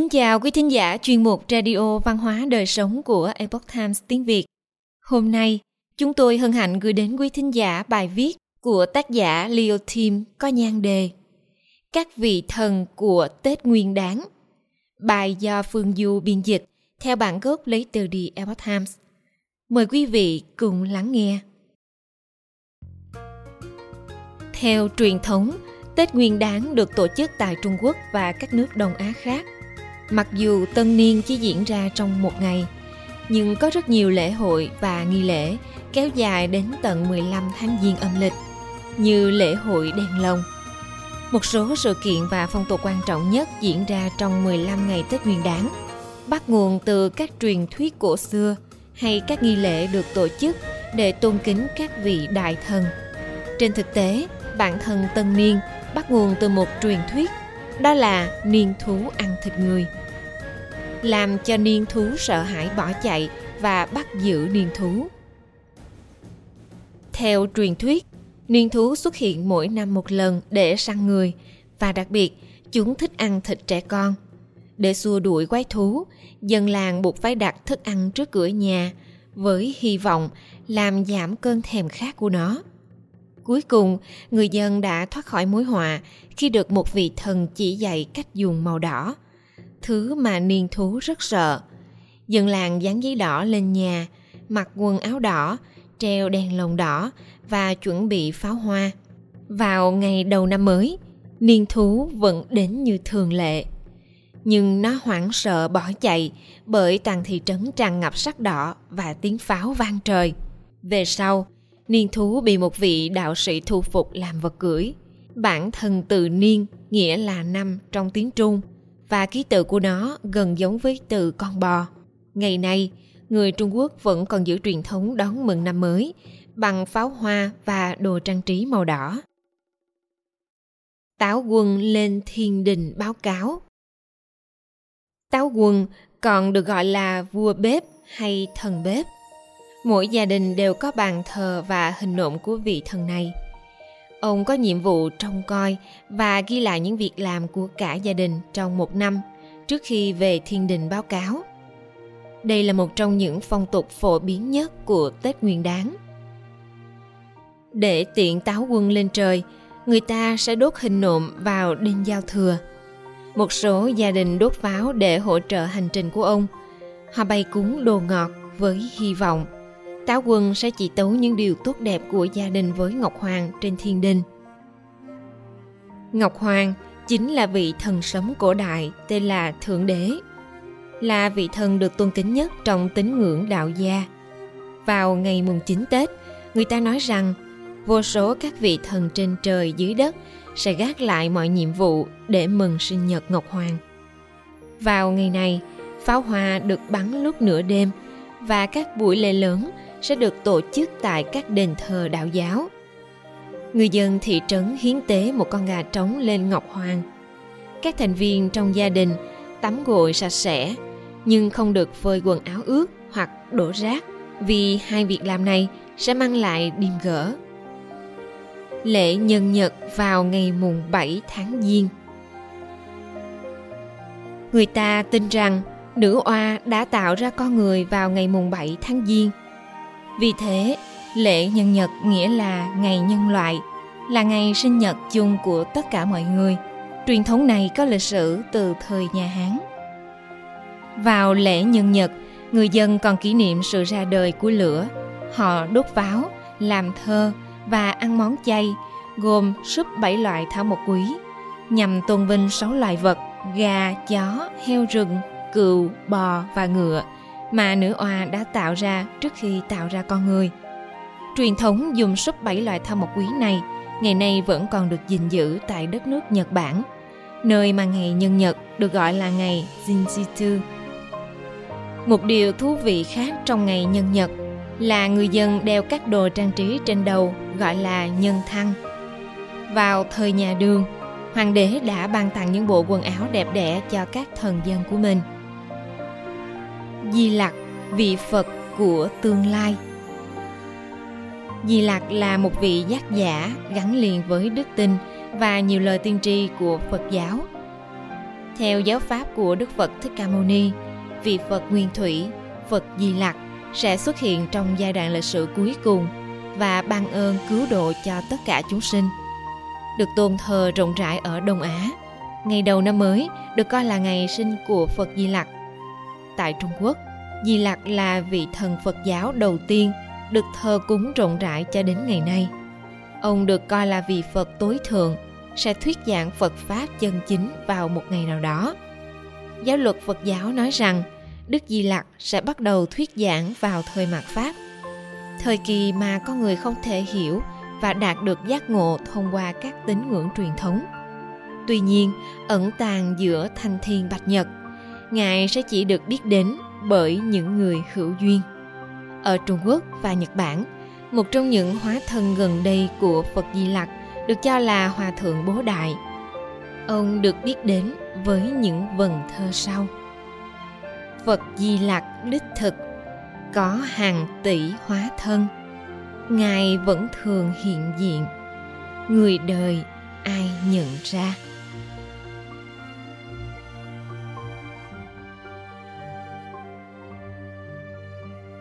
Kính chào quý thính giả chuyên mục Radio Văn hóa Đời Sống của Epoch Times tiếng Việt. Hôm nay, chúng tôi hân hạnh gửi đến quý thính giả bài viết của tác giả Leo Tim có nhan đề Các vị thần của Tết Nguyên Đán. Bài do Phương Du biên dịch theo bản gốc lấy từ The Epoch Times. Mời quý vị cùng lắng nghe. Theo truyền thống, Tết Nguyên Đán được tổ chức tại Trung Quốc và các nước Đông Á khác. Mặc dù tân niên chỉ diễn ra trong một ngày, nhưng có rất nhiều lễ hội và nghi lễ kéo dài đến tận 15 tháng Giêng âm lịch, như lễ hội đèn lồng. Một số sự kiện và phong tục quan trọng nhất diễn ra trong 15 ngày Tết Nguyên Đán, bắt nguồn từ các truyền thuyết cổ xưa hay các nghi lễ được tổ chức để tôn kính các vị đại thần. Trên thực tế, bản thân tân niên bắt nguồn từ một truyền thuyết, đó là niên thú ăn thịt người. Làm cho niên thú sợ hãi bỏ chạy và bắt giữ niên thú. Theo truyền thuyết, niên thú xuất hiện mỗi năm một lần để săn người và đặc biệt chúng thích ăn thịt trẻ con. Để xua đuổi quái thú, dân làng buộc phải đặt thức ăn trước cửa nhà với hy vọng làm giảm cơn thèm khát của nó. Cuối cùng, người dân đã thoát khỏi mối họa khi được một vị thần chỉ dạy cách dùng màu đỏ, thứ mà niên thú rất sợ. Dân làng dán giấy đỏ lên nhà, mặc quần áo đỏ, treo đèn lồng đỏ và chuẩn bị pháo hoa. Vào ngày đầu năm mới, niên thú vẫn đến như thường lệ. Nhưng nó hoảng sợ bỏ chạy bởi toàn thị trấn tràn ngập sắc đỏ và tiếng pháo vang trời. Về sau, niên thú bị một vị đạo sĩ thu phục làm vật cưỡi. Bản thân từ niên nghĩa là năm trong tiếng Trung và ký tự của nó gần giống với từ con bò. Ngày nay, người Trung Quốc vẫn còn giữ truyền thống đón mừng năm mới bằng pháo hoa và đồ trang trí màu đỏ. Táo quân lên thiên đình báo cáo. Táo quân còn được gọi là vua bếp hay thần bếp. Mỗi gia đình đều có bàn thờ và hình nộm của vị thần này. Ông có nhiệm vụ trông coi và ghi lại những việc làm của cả gia đình trong một năm trước khi về thiên đình báo cáo. Đây là một trong những phong tục phổ biến nhất của Tết Nguyên Đán. Để tiện táo quân lên trời, người ta sẽ đốt hình nộm vào đêm giao thừa. Một số gia đình đốt pháo để hỗ trợ hành trình của ông. Họ bày cúng đồ ngọt với hy vọng Táo quân sẽ chỉ tấu những điều tốt đẹp của gia đình với Ngọc Hoàng trên thiên đình. Ngọc Hoàng chính là vị thần sấm cổ đại tên là Thượng Đế, là vị thần được tôn kính nhất trong tín ngưỡng đạo gia. Vào ngày mùng 9 Tết, người ta nói rằng vô số các vị thần trên trời dưới đất sẽ gác lại mọi nhiệm vụ để mừng sinh nhật Ngọc Hoàng. Vào ngày này, pháo hoa được bắn lúc nửa đêm và các buổi lễ lớn sẽ được tổ chức tại các đền thờ đạo giáo. Người dân thị trấn hiến tế một con gà trống lên Ngọc Hoàng. Các thành viên trong gia đình tắm gội sạch sẽ, nhưng không được phơi quần áo ướt hoặc đổ rác vì hai việc làm này sẽ mang lại điềm gỡ. Lễ nhân nhật vào ngày mùng 7 tháng Giêng. Người ta tin rằng nữ oa đã tạo ra con người vào ngày mùng 7 tháng Giêng vì thế, lễ nhân nhật nghĩa là ngày nhân loại, là ngày sinh nhật chung của tất cả mọi người. Truyền thống này có lịch sử từ thời nhà Hán. Vào lễ nhân nhật, người dân còn kỷ niệm sự ra đời của lửa. Họ đốt pháo, làm thơ và ăn món chay, gồm súp bảy loại thảo mộc quý, nhằm tôn vinh sáu loài vật gà, chó, heo rừng, cừu, bò và ngựa – mà nữ oa đã tạo ra trước khi tạo ra con người. Truyền thống dùng súp bảy loại thảo mộc quý này ngày nay vẫn còn được gìn giữ tại đất nước Nhật Bản, nơi mà ngày nhân nhật được gọi là ngày Jinjitsu. Một điều thú vị khác trong ngày nhân nhật là người dân đeo các đồ trang trí trên đầu gọi là nhân thăng. Vào thời nhà Đường, hoàng đế đã ban tặng những bộ quần áo đẹp đẽ cho các thần dân của mình – Di Lặc, vị Phật của tương lai. Di Lặc là một vị giác giả gắn liền với đức tin và nhiều lời tiên tri của Phật giáo. Theo giáo pháp của Đức Phật Thích Ca Mâu Ni, vị Phật Nguyên Thủy, Phật Di Lặc sẽ xuất hiện trong giai đoạn lịch sử cuối cùng và ban ơn cứu độ cho tất cả chúng sinh. Được tôn thờ rộng rãi ở Đông Á, ngày đầu năm mới được coi là ngày sinh của Phật Di Lặc. Tại Trung Quốc, Di Lặc là vị thần Phật giáo đầu tiên được thờ cúng rộng rãi cho đến ngày nay. Ông được coi là vị Phật tối thượng, sẽ thuyết giảng Phật Pháp chân chính vào một ngày nào đó. Giáo luật Phật giáo nói rằng Đức Di Lặc sẽ bắt đầu thuyết giảng vào thời mạt Pháp. Thời kỳ mà con người không thể hiểu và đạt được giác ngộ thông qua các tín ngưỡng truyền thống. Tuy nhiên, ẩn tàng giữa thanh thiên bạch nhật, Ngài sẽ chỉ được biết đến bởi những người hữu duyên. Ở Trung Quốc và Nhật Bản, một trong những hóa thân gần đây của Phật Di Lặc được cho là Hòa Thượng Bố Đại. Ông được biết đến với những vần thơ sau. Phật Di Lặc đích thực, có hàng tỷ hóa thân, Ngài vẫn thường hiện diện, người đời ai nhận ra.